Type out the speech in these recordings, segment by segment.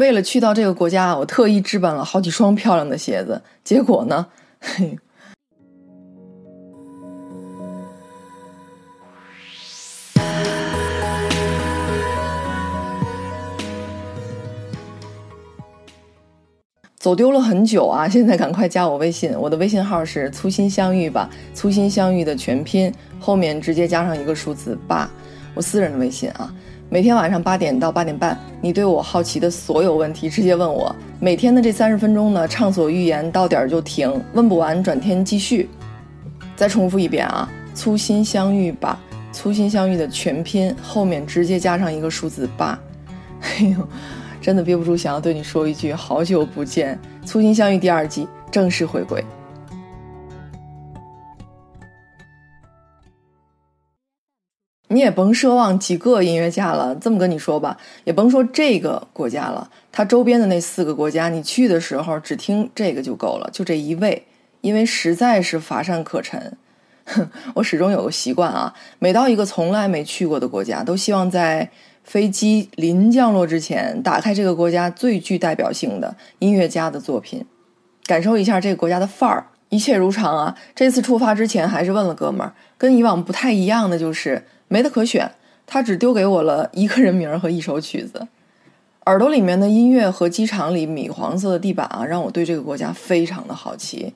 为了去到这个国家，我特意置办了好几双漂亮的鞋子。结果呢，嘿。走丢了很久啊！现在赶快加我微信，我的微信号是“粗心相遇”吧，“粗心相遇”的全拼后面直接加上一个数字八，我私人的微信啊。每天晚上八点到八点半，你对我好奇的所有问题直接问我。每天的这三十分钟呢，畅所欲言，到点儿就停，问不完转天继续。再重复一遍啊，“粗心相遇”吧，“粗心相遇”的全拼后面直接加上一个数字八。哎呦。真的憋不住，想要对你说一句：好久不见！粗心相遇第二季正式回归。你也甭奢望几个音乐家了，这么跟你说吧，也甭说这个国家了，它周边的那四个国家，你去的时候只听这个就够了，就这一位，因为实在是乏善可陈。哼，我始终有个习惯啊，每到一个从来没去过的国家，都希望在。飞机临降落之前，打开这个国家最具代表性的音乐家的作品，感受一下这个国家的范儿。一切如常啊！这次出发之前还是问了哥们儿，跟以往不太一样的就是没得可选，他只丢给我了一个人名和一首曲子。耳朵里面的音乐和机场里米黄色的地板啊，让我对这个国家非常的好奇。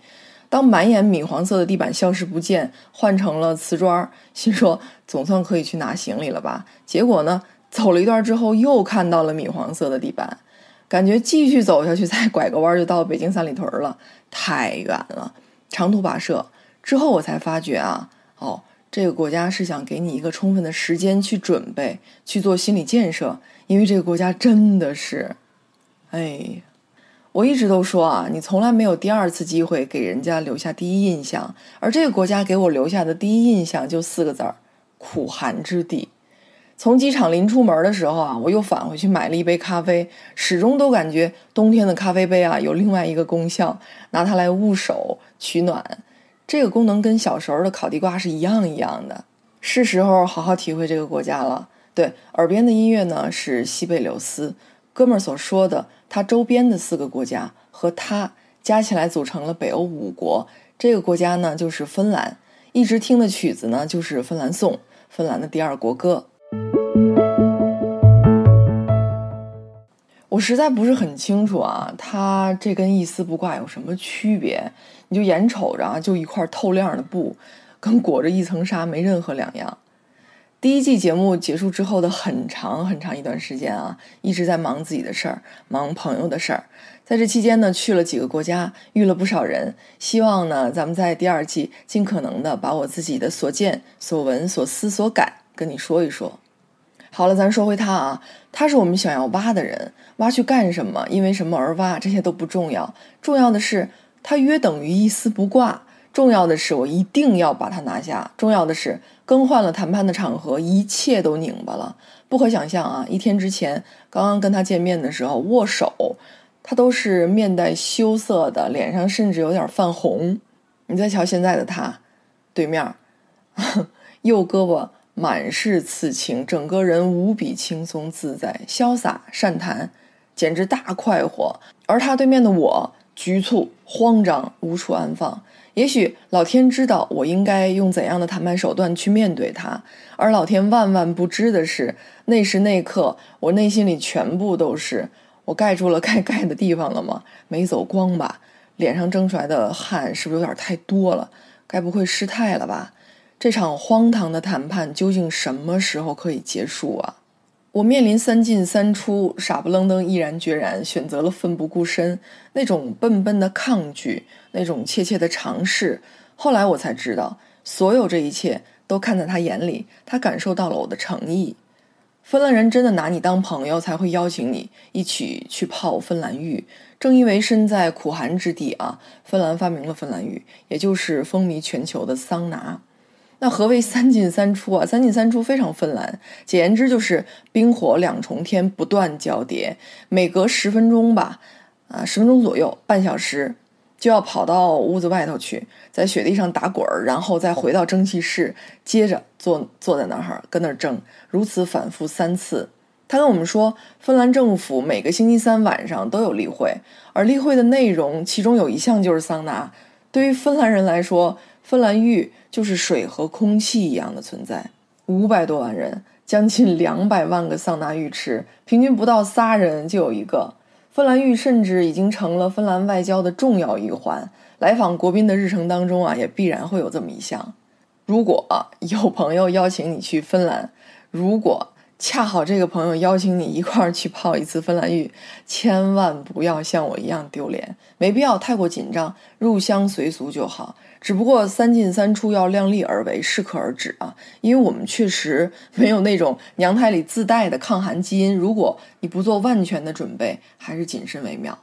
当满眼米黄色的地板消失不见，换成了瓷砖，心说总算可以去拿行李了吧？结果呢？走了一段之后，又看到了米黄色的地板，感觉继续走下去，再拐个弯就到北京三里屯了，太远了，长途跋涉。之后我才发觉啊，哦，这个国家是想给你一个充分的时间去准备，去做心理建设，因为这个国家真的是，哎，我一直都说啊，你从来没有第二次机会给人家留下第一印象，而这个国家给我留下的第一印象就四个字儿：苦寒之地。从机场临出门的时候啊，我又返回去买了一杯咖啡，始终都感觉冬天的咖啡杯啊有另外一个功效，拿它来捂手取暖，这个功能跟小时候的烤地瓜是一样一样的。是时候好好体会这个国家了。对，耳边的音乐呢是西贝柳斯哥们儿所说的，他周边的四个国家和他加起来组成了北欧五国，这个国家呢就是芬兰。一直听的曲子呢就是《芬兰颂》，芬兰的第二国歌。我实在不是很清楚啊，它这跟一丝不挂有什么区别？你就眼瞅着啊，就一块透亮的布，跟裹着一层纱没任何两样。第一季节目结束之后的很长很长一段时间啊，一直在忙自己的事儿，忙朋友的事儿。在这期间呢，去了几个国家，遇了不少人。希望呢，咱们在第二季尽可能的把我自己的所见所闻所思所感跟你说一说。好了，咱说回他啊，他是我们想要挖的人，挖去干什么？因为什么而挖？这些都不重要，重要的是他约等于一丝不挂。重要的是我一定要把他拿下。重要的是更换了谈判的场合，一切都拧巴了。不可想象啊！一天之前刚刚跟他见面的时候握手，他都是面带羞涩的，脸上甚至有点泛红。你再瞧现在的他，对面，右胳膊。满是刺青，整个人无比轻松自在、潇洒善谈，简直大快活。而他对面的我，局促、慌张、无处安放。也许老天知道我应该用怎样的谈判手段去面对他，而老天万万不知的是，那时那刻我内心里全部都是：我盖住了 该盖的地方了吗？没走光吧？脸上蒸出来的汗是不是有点太多了？该不会失态了吧？这场荒唐的谈判究竟什么时候可以结束啊？我面临三进三出，傻不愣登，毅然决然选择了奋不顾身。那种笨笨的抗拒，那种怯怯的尝试。后来我才知道，所有这一切都看在他眼里，他感受到了我的诚意。芬兰人真的拿你当朋友，才会邀请你一起去泡芬兰浴。正因为身在苦寒之地啊，芬兰发明了芬兰浴，也就是风靡全球的桑拿。那何谓三进三出啊？三进三出非常芬兰，简言之就是冰火两重天不断交叠，每隔十分钟吧，啊，十分钟左右，半小时就要跑到屋子外头去，在雪地上打滚儿，然后再回到蒸汽室，接着坐坐在那儿跟那儿蒸，如此反复三次，他跟我们说，芬兰政府每个星期三晚上都有例会，而例会的内容其中有一项就是桑拿。对于芬兰人来说，芬兰浴就是水和空气一样的存在。五百多万人，将近两百万个桑拿浴池，平均不到仨人就有一个。芬兰浴甚至已经成了芬兰外交的重要一环。来访国宾的日程当中啊，也必然会有这么一项。如果有朋友邀请你去芬兰，如果恰好这个朋友邀请你一块儿去泡一次芬兰浴，千万不要像我一样丢脸，没必要太过紧张，入乡随俗就好。只不过三进三出要量力而为，适可而止啊，因为我们确实没有那种娘胎里自带的抗寒基因。如果你不做万全的准备，还是谨慎为妙。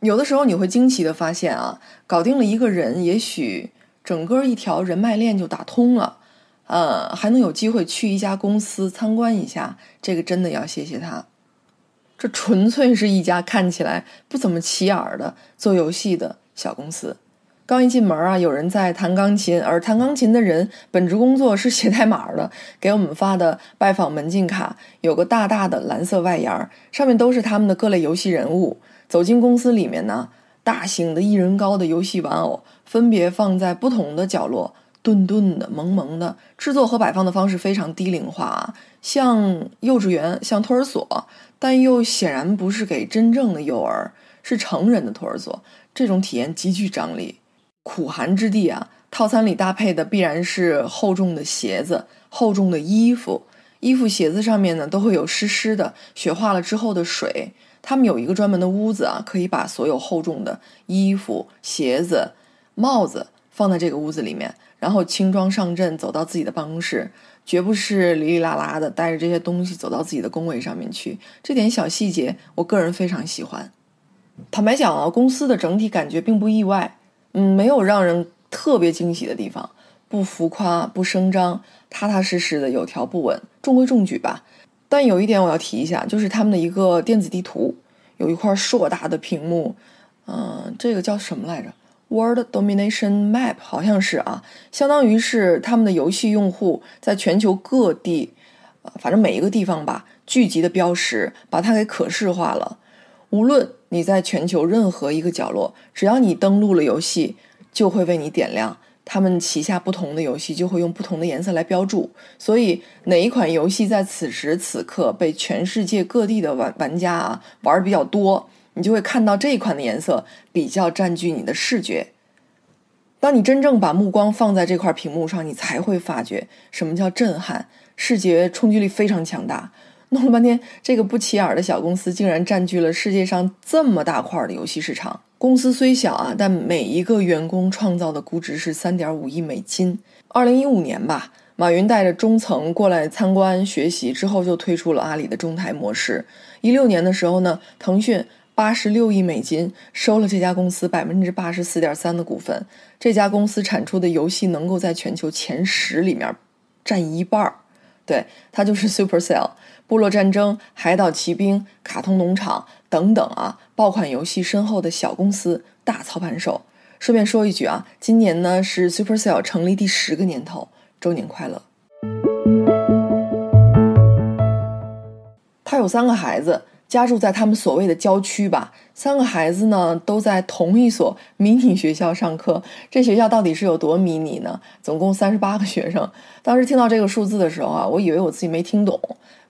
有的时候你会惊奇的发现啊，搞定了一个人，也许整个一条人脉链就打通了，呃，还能有机会去一家公司参观一下，这个真的要谢谢他。这纯粹是一家看起来不怎么起眼儿的做游戏的小公司。刚一进门啊，有人在弹钢琴，而弹钢琴的人本职工作是写代码的。给我们发的拜访门禁卡有个大大的蓝色外沿，上面都是他们的各类游戏人物。走进公司里面呢，大型的一人高的游戏玩偶分别放在不同的角落，顿顿的、萌萌的，制作和摆放的方式非常低龄化啊，像幼稚园，像托儿所，但又显然不是给真正的幼儿，是成人的托儿所。这种体验极具张力。苦寒之地啊，套餐里搭配的必然是厚重的鞋子、厚重的衣服，衣服、鞋子上面呢都会有湿湿的、雪化了之后的水。他们有一个专门的屋子啊，可以把所有厚重的衣服、鞋子、帽子放在这个屋子里面，然后轻装上阵走到自己的办公室，绝不是哩哩啦啦的带着这些东西走到自己的工位上面去。这点小细节，我个人非常喜欢。坦白讲啊，公司的整体感觉并不意外，嗯，没有让人特别惊喜的地方，不浮夸，不声张，踏踏实实的，有条不紊，中规中矩吧。但有一点我要提一下，就是他们的一个电子地图，有一块硕大的屏幕，嗯，这个叫什么来着？World Domination Map 好像是啊，相当于是他们的游戏用户在全球各地，呃，反正每一个地方吧，聚集的标识，把它给可视化了。无论你在全球任何一个角落，只要你登录了游戏，就会为你点亮。他们旗下不同的游戏就会用不同的颜色来标注，所以哪一款游戏在此时此刻被全世界各地的玩玩家啊玩的比较多，你就会看到这一款的颜色比较占据你的视觉。当你真正把目光放在这块屏幕上，你才会发觉什么叫震撼，视觉冲击力非常强大。弄了半天，这个不起眼的小公司竟然占据了世界上这么大块的游戏市场。公司虽小啊，但每一个员工创造的估值是三点五亿美金。二零一五年吧，马云带着中层过来参观学习之后，就推出了阿里的中台模式。一六年的时候呢，腾讯八十六亿美金收了这家公司百分之八十四点三的股份。这家公司产出的游戏能够在全球前十里面占一半儿。对，它就是 Supercell。部落战争、海岛奇兵、卡通农场等等啊，爆款游戏身后的小公司大操盘手。顺便说一句啊，今年呢是 Supercell 成立第十个年头，周年快乐。他有三个孩子。家住在他们所谓的郊区吧，三个孩子呢都在同一所迷你学校上课。这学校到底是有多迷你呢？总共三十八个学生。当时听到这个数字的时候啊，我以为我自己没听懂，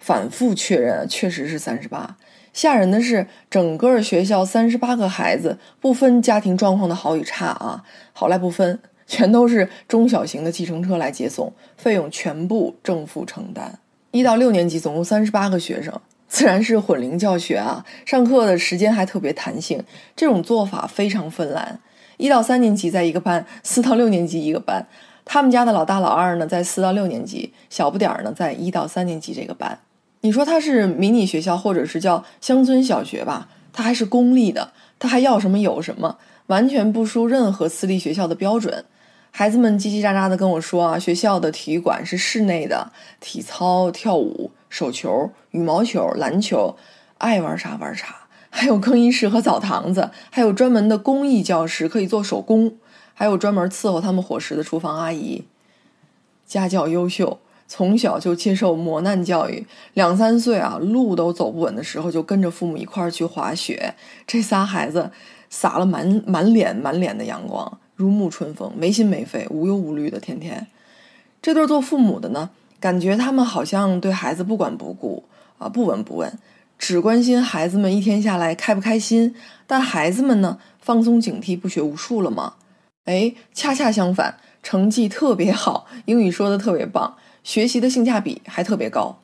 反复确认，确实是三十八。吓人的是，整个学校三十八个孩子，不分家庭状况的好与差啊，好赖不分，全都是中小型的计程车来接送，费用全部政府承担。一到六年级总共三十八个学生。自然是混龄教学啊，上课的时间还特别弹性，这种做法非常芬兰。一到三年级在一个班，四到六年级一个班。他们家的老大老二呢，在四到六年级，小不点儿呢，在一到三年级这个班。你说他是迷你学校，或者是叫乡村小学吧？他还是公立的，他还要什么有什么，完全不输任何私立学校的标准。孩子们叽叽喳喳的跟我说啊，学校的体育馆是室内的，体操、跳舞。手球、羽毛球、篮球，爱玩啥玩啥，还有更衣室和澡堂子，还有专门的工艺教室可以做手工，还有专门伺候他们伙食的厨房阿姨。家教优秀，从小就接受磨难教育，两三岁啊，路都走不稳的时候，就跟着父母一块儿去滑雪。这仨孩子洒了满满脸满脸的阳光，如沐春风，没心没肺，无忧无虑的天天。这对做父母的呢，感觉他们好像对孩子不管不顾啊，不闻不问，只关心孩子们一天下来开不开心。但孩子们呢，放松警惕，不学无术了吗？哎，恰恰相反，成绩特别好，英语说的特别棒。学习的性价比还特别高。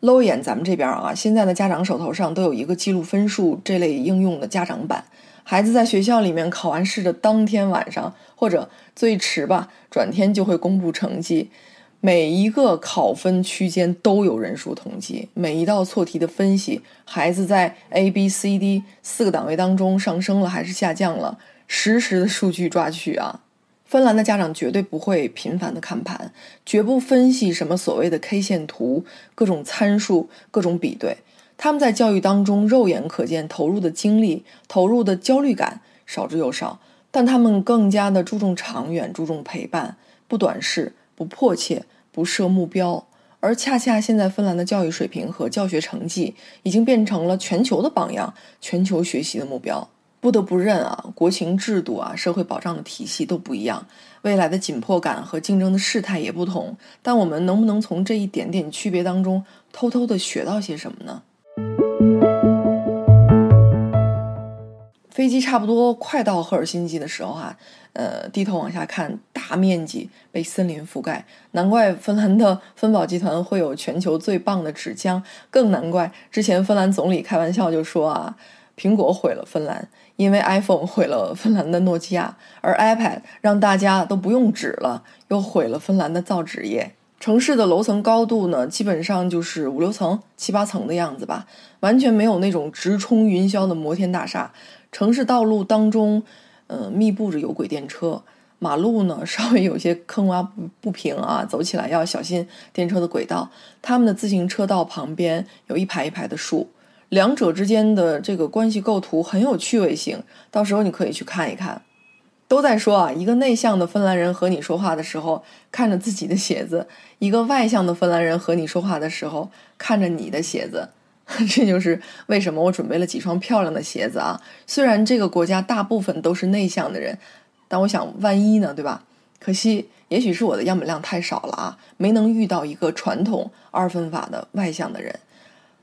搂一眼咱们这边啊，现在的家长手头上都有一个记录分数这类应用的家长版。孩子在学校里面考完试的当天晚上，或者最迟吧，转天就会公布成绩。每一个考分区间都有人数统计，每一道错题的分析，孩子在 A、B、C、D 四个档位当中上升了还是下降了，实时的数据抓取啊。芬兰的家长绝对不会频繁的看盘，绝不分析什么所谓的 K 线图、各种参数、各种比对。他们在教育当中肉眼可见投入的精力、投入的焦虑感少之又少，但他们更加的注重长远、注重陪伴，不短视、不迫切、不设目标。而恰恰现在芬兰的教育水平和教学成绩已经变成了全球的榜样、全球学习的目标。不得不认啊，国情制度啊，社会保障的体系都不一样，未来的紧迫感和竞争的事态也不同。但我们能不能从这一点点区别当中偷偷的学到些什么呢？飞机差不多快到赫尔辛基的时候哈，呃，低头往下看，大面积被森林覆盖，难怪芬兰的 芬宝集团会有全球最棒的纸浆，更难怪之前芬兰总理开玩笑就说啊。苹果毁了芬兰，因为 iPhone 毁了芬兰的诺基亚，而 iPad 让大家都不用纸了，又毁了芬兰的造纸业。城市的楼层高度呢，基本上就是五六层、七八层的样子吧，完全没有那种直冲云霄的摩天大厦。城市道路当中，呃，密布着有轨电车，马路呢 稍微有些坑洼不不平啊，走起来要小心电车的轨道。他们的自行车道旁边有一排一排的树。两者之间的这个关系构图很有趣味性，到时候你可以去看一看。都在说啊，一个内向的芬兰人和你说话的时候看着自己的鞋子，一个外向的芬兰人和你说话的时候看着你的鞋子。这就是为什么我准备了几双漂亮的鞋子啊。虽然这个国家大部分都是内向的人，但我想万一呢，对吧？可惜，也许是我的样本量太少了啊，没能遇到一个传统二分法的外向的人。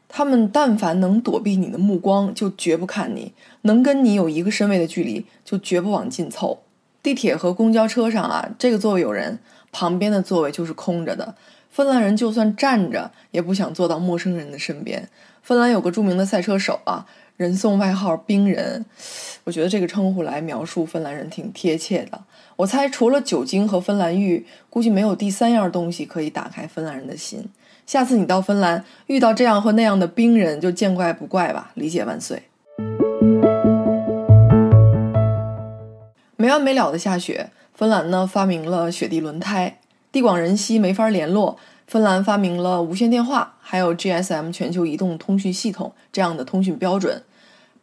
他们但凡能躲避你的目光，就绝不看你；能跟你有一个身位的距离，就绝不往近凑。地铁和公交车上啊，这个座位有人，旁边的座位就是空着的。芬兰人就算站着，也不想坐到陌生人的身边。芬兰有个著名的赛车手啊，人送外号“冰人”，我觉得这个称呼来描述芬兰人挺贴切的。我猜，除了酒精和芬兰玉，估计没有第三样东西可以打开芬兰人的心。下次你到芬兰遇到这样或那样的冰人，就见怪不怪吧，理解万岁。没完没了的下雪，芬兰呢发明了雪地轮胎，地广人稀没法联络，芬兰发明了无线电话，还有 GSM 全球移动通讯系统这样的通讯标准。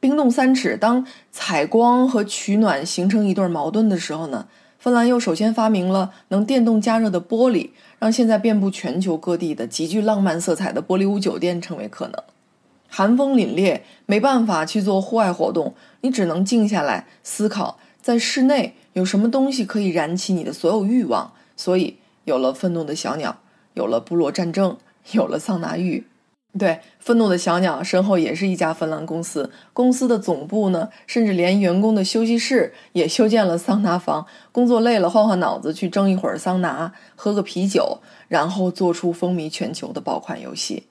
冰冻三尺，当采光和取暖形成一对矛盾的时候呢？芬兰又首先发明了能电动加热的玻璃，让现在遍布全球各地的极具浪漫色彩的玻璃屋酒店成为可能。寒风凛冽，没办法去做户外活动，你只能静下来思考，在室内有什么东西可以燃起你的所有欲望。所以有了愤怒的小鸟，有了部落战争，有了桑拿浴。对，愤怒的小鸟身后也是一家芬兰公司，公司的总部呢，甚至连员工的休息室也修建了桑拿房。工作累了，换换脑子，去蒸一会儿桑拿，喝个啤酒，然后做出风靡全球的爆款游戏。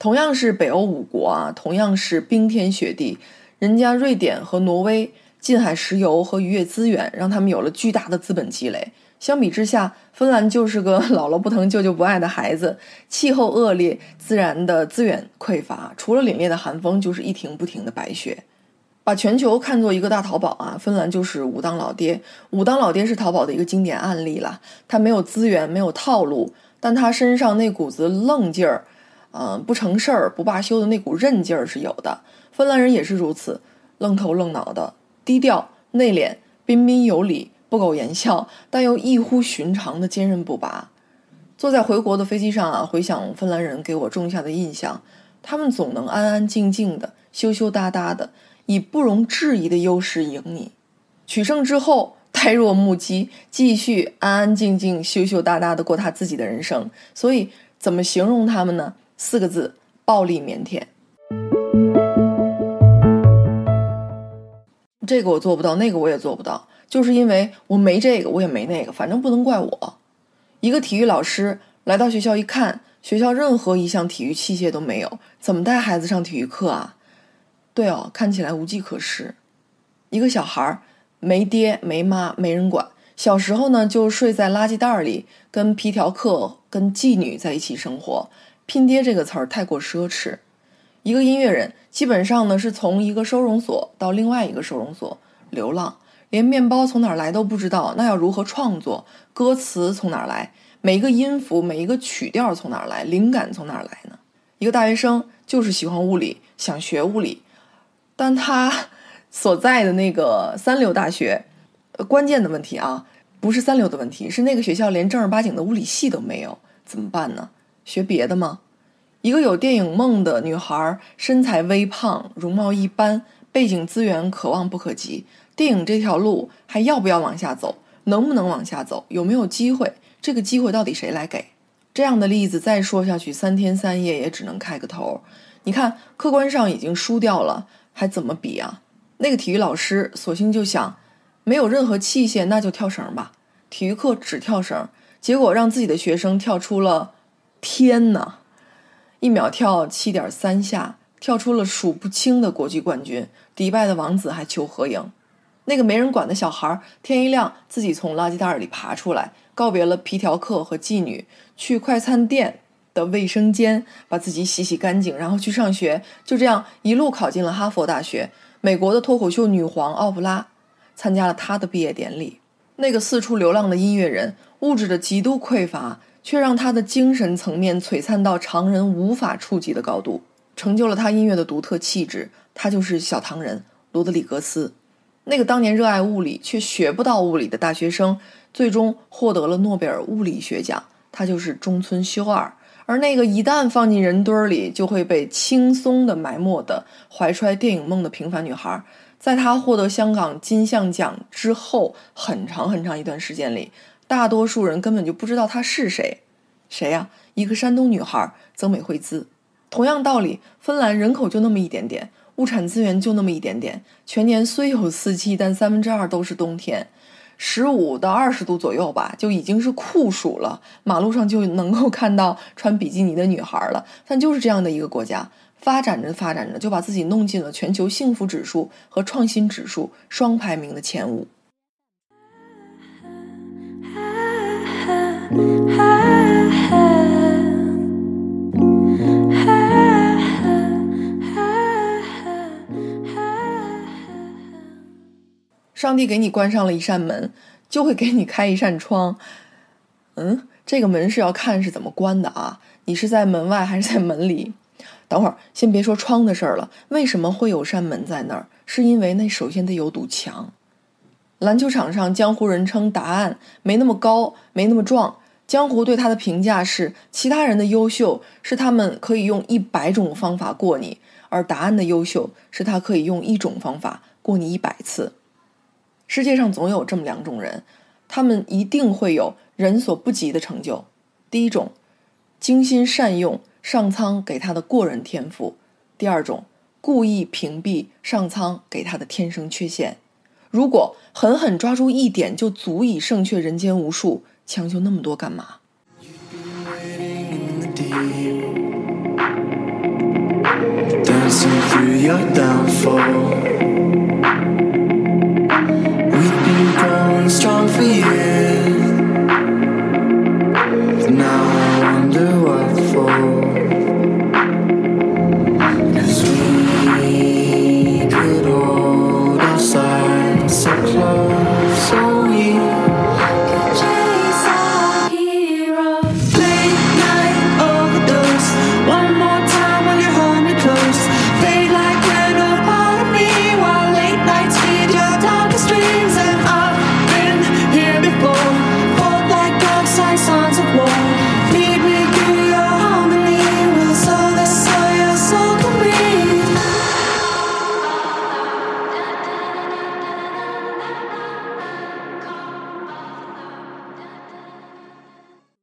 同样是北欧五国啊，同样是冰天雪地，人家瑞典和挪威近海石油和渔业资源，让他们有了巨大的资本积累。相比之下，芬兰就是个 姥姥不疼舅舅不爱的孩子，气候恶劣，自然的资源匮乏，除了凛冽的寒风，就是一停不停的白雪。把全球看作一个大淘宝啊，芬兰就是武当老爹。武当老爹是淘宝的一个经典案例了，他没有资源，没有套路，但他身上那股子愣劲儿，嗯，不成事儿不罢休的那股韧劲儿是有的。芬兰人也是如此，愣头愣脑的，低调内敛，彬彬有礼。不苟言笑，但又异乎寻常的坚韧不拔。坐在回国的飞机上啊，回想芬兰人给我种下的印象，他们总能安安静静的、羞羞答答的，以不容置疑的优势赢你。取胜之后，呆若木鸡，继续安安静静、羞羞答答的过他自己的人生。所以，怎么形容他们呢？四个字：暴力腼腆。这个我做不到，那个我也做不到，就是因为我没这个，我也没那个，反正不能怪我。一个体育老师来到学校一看，学校任何一项体育器械都没有，怎么带孩子上体育课啊？对哦，看起来无计可施。一个小孩儿没爹没妈没人管，小时候呢就睡在垃圾袋里，跟皮条客、跟妓女在一起生活。拼爹这个词儿太过奢侈。一个音乐人基本上呢是从一个收容所到另外一个收容所流浪。连面包从哪儿来都不知道，那要如何创作？歌词从哪儿来？每一个音符，每一个曲调从哪儿来？灵感从哪儿来呢？一个大学生就是喜欢物理，想学物理，但他所在的那个三流大学，关键的问题啊，不是三流的问题，是那个学校连正儿八经的物理系都没有，怎么办呢？学别的吗？一个有电影梦的女孩，身材微胖，容貌一般，背景资源可望不可及。电影这条路还要不要往下走？能不能往下走？有没有机会？这个机会到底谁来给？这样的例子再说下去，三天三夜也只能开个头。你看，客观上已经输掉了，还怎么比啊？那个体育老师索性就想，没有任何器械，那就跳绳吧。体育课只跳绳，结果让自己的学生跳出了天呐！一秒跳七点三下，跳出了数不清的国际冠军。迪拜的王子还求合影。那个没人管的小孩，天一亮自己从垃圾袋里爬出来，告别了皮条客和妓女，去快餐店的卫生间把自己洗洗干净，然后去上学。就这样一路考进了哈佛大学。美国的脱口秀女皇奥普拉参加了他的毕业典礼。那个四处流浪的音乐人，物质的极度匮乏，却让他的精神层面璀璨到常人无法触及的高度，成就了他音乐的独特气质。他就是小唐人罗德里格斯。那个当年热爱物理却学不到物理的大学生，最终获得了诺贝尔物理学奖。他就是中村修二。而那个一旦放进人堆儿里就会被轻松的埋没的怀揣电影梦的平凡女孩，在她获得香港金像奖之后，很长很长一段时间里，大多数人根本就不知道她是谁。谁呀？一个山东女孩曾美惠孜。同样道理，芬兰人口就那么一点点。物产资源就那么一点点，全年虽有四季，但三分之二都是冬天，十五到二十度左右吧，就已经是酷暑了。马路上就能够看到穿比基尼的女孩了。但就是这样的一个国家，发展着发展着，就把自己弄进了全球幸福指数和创新指数双排名的前五。上帝给你关上了一扇门，就会给你开一扇窗。嗯，这个门是要看是怎么关的啊？你是在门外还是在门里？等会儿先别说窗的事儿了。为什么会有扇门在那儿？是因为那首先得有堵墙。篮球场上，江湖人称答案没那么高，没那么壮。江湖对他的评价是：其他人的优秀是他们可以用一百种方法过你，而答案的优秀是他可以用一种方法过你一百次。世界上总有这么两种人，他们一定会有人所不及的成就。第一种，精心善用上苍给他的过人天赋；第二种，故意屏蔽上苍给他的天生缺陷。如果狠狠抓住一点，就足以胜却人间无数，强求那么多干嘛？Dancing through your downfall